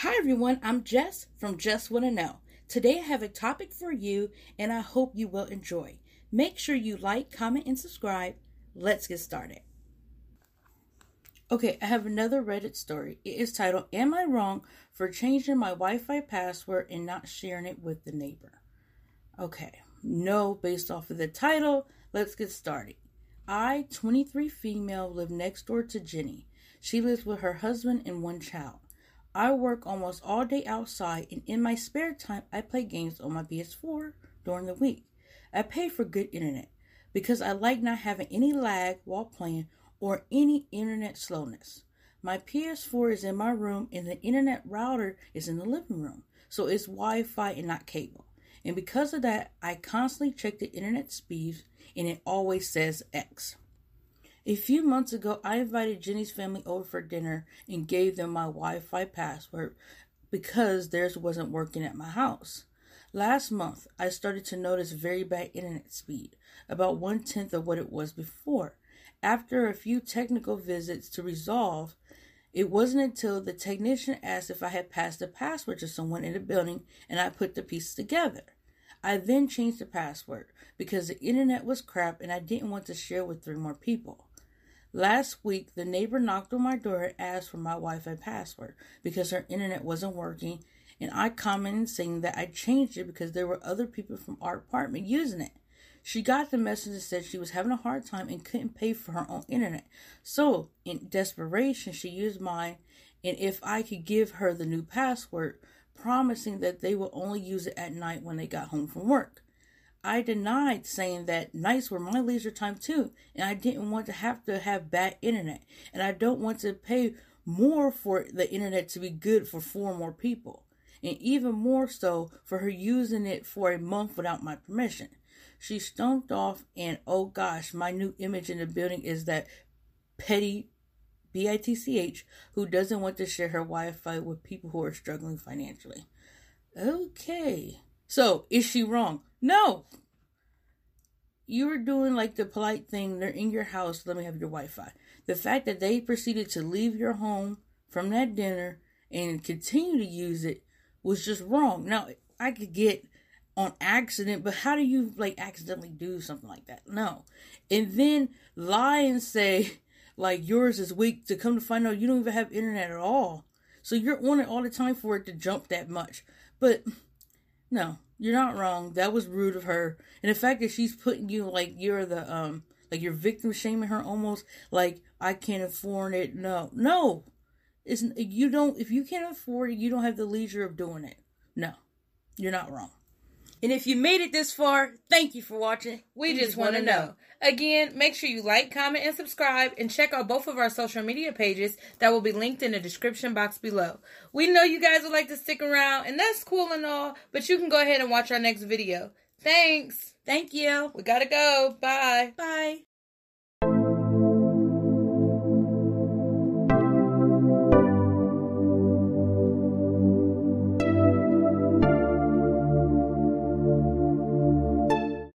Hi everyone, I'm Jess from Just Wanna Know. Today I have a topic for you and I hope you will enjoy. Make sure you like, comment, and subscribe. Let's get started. Okay, I have another Reddit story. It is titled Am I Wrong for Changing My Wi Fi Password and Not Sharing It with the Neighbor? Okay, no, based off of the title, let's get started. I, 23 female, live next door to Jenny. She lives with her husband and one child. I work almost all day outside, and in my spare time, I play games on my PS4 during the week. I pay for good internet because I like not having any lag while playing or any internet slowness. My PS4 is in my room, and the internet router is in the living room, so it's Wi Fi and not cable. And because of that, I constantly check the internet speeds, and it always says X. A few months ago, I invited Jenny's family over for dinner and gave them my Wi Fi password because theirs wasn't working at my house. Last month, I started to notice very bad internet speed, about one tenth of what it was before. After a few technical visits to resolve, it wasn't until the technician asked if I had passed the password to someone in the building and I put the pieces together. I then changed the password because the internet was crap and I didn't want to share with three more people. Last week, the neighbor knocked on my door and asked for my Wi Fi password because her internet wasn't working, and I commented saying that I changed it because there were other people from our apartment using it. She got the message and said she was having a hard time and couldn't pay for her own internet. So, in desperation, she used mine, and if I could give her the new password, promising that they would only use it at night when they got home from work. I denied saying that nights were my leisure time too, and I didn't want to have to have bad internet, and I don't want to pay more for the internet to be good for four more people, and even more so for her using it for a month without my permission. She stomped off, and oh gosh, my new image in the building is that petty B I T C H who doesn't want to share her Wi Fi with people who are struggling financially. Okay. So, is she wrong? No. You were doing like the polite thing. They're in your house. Let me have your Wi Fi. The fact that they proceeded to leave your home from that dinner and continue to use it was just wrong. Now, I could get on accident, but how do you like accidentally do something like that? No. And then lie and say, like, yours is weak to come to find out you don't even have internet at all. So you're on it all the time for it to jump that much. But no, you're not wrong. That was rude of her. And the fact that she's putting you like you're the um like you're victim shaming her almost like I can't afford it. No. No. It's you don't if you can't afford it, you don't have the leisure of doing it. No. You're not wrong. And if you made it this far, thank you for watching. We, we just, want to know. know. Again, make sure you like, comment, and subscribe, and check out both of our social media pages that will be linked in the description box below. We know you guys would like to stick around, and that's cool and all, but you can go ahead and watch our next video. Thanks. Thank you. We gotta go. Bye. Bye.